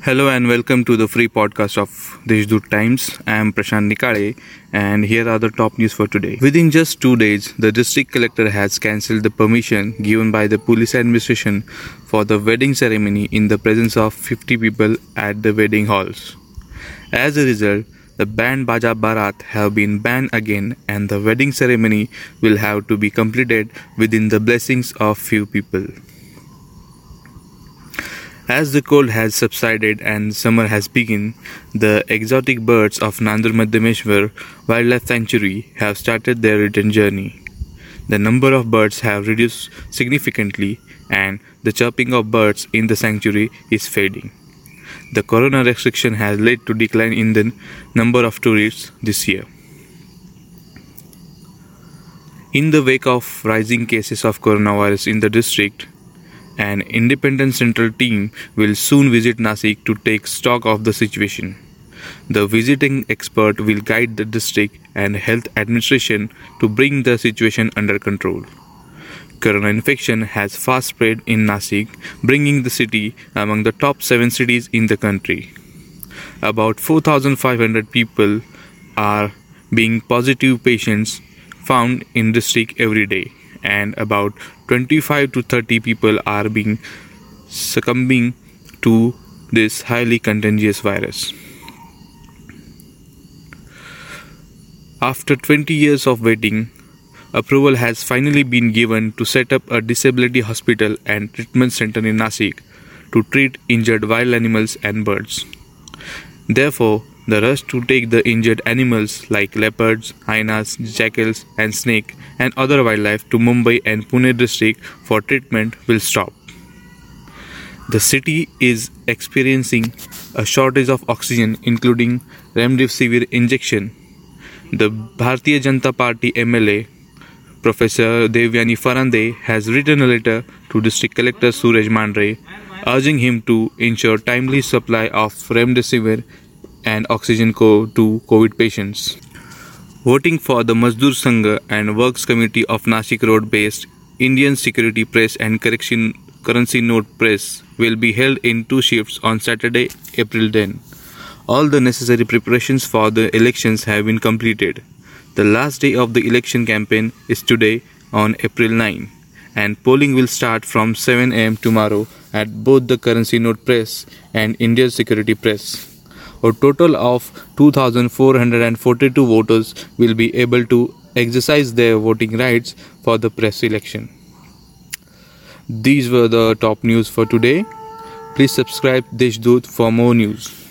Hello and welcome to the free podcast of Deshdoot Times. I am Prashant Nikale and here are the top news for today. Within just two days, the district collector has cancelled the permission given by the police administration for the wedding ceremony in the presence of 50 people at the wedding halls. As a result, the band Baja Barat have been banned again and the wedding ceremony will have to be completed within the blessings of few people. As the cold has subsided and summer has begun, the exotic birds of Nandur Wildlife Sanctuary have started their return journey. The number of birds have reduced significantly and the chirping of birds in the sanctuary is fading. The corona restriction has led to decline in the number of tourists this year. In the wake of rising cases of coronavirus in the district, an independent central team will soon visit Nasik to take stock of the situation. The visiting expert will guide the district and health administration to bring the situation under control. Corona infection has fast spread in Nasik, bringing the city among the top 7 cities in the country. About 4500 people are being positive patients found in district every day and about 25 to 30 people are being succumbing to this highly contagious virus. After 20 years of waiting, approval has finally been given to set up a disability hospital and treatment center in Nasik to treat injured wild animals and birds. Therefore, the rush to take the injured animals like leopards, hyenas, jackals, and snake and other wildlife to Mumbai and Pune district for treatment will stop. The city is experiencing a shortage of oxygen, including remdesivir injection. The Bharatiya Janata Party MLA Professor Devyani Farande has written a letter to District Collector Suraj Mandre urging him to ensure timely supply of remdesivir and oxygen co- to COVID patients. Voting for the Mazdoor Sangh and Works Committee of Nashik Road based Indian Security Press and Correction Currency Note Press will be held in two shifts on Saturday, April 10. All the necessary preparations for the elections have been completed. The last day of the election campaign is today on April 9 and polling will start from 7 am tomorrow at both the Currency Note Press and Indian Security Press a total of 2,442 voters will be able to exercise their voting rights for the press election. These were the top news for today. Please subscribe Deshdoot for more news.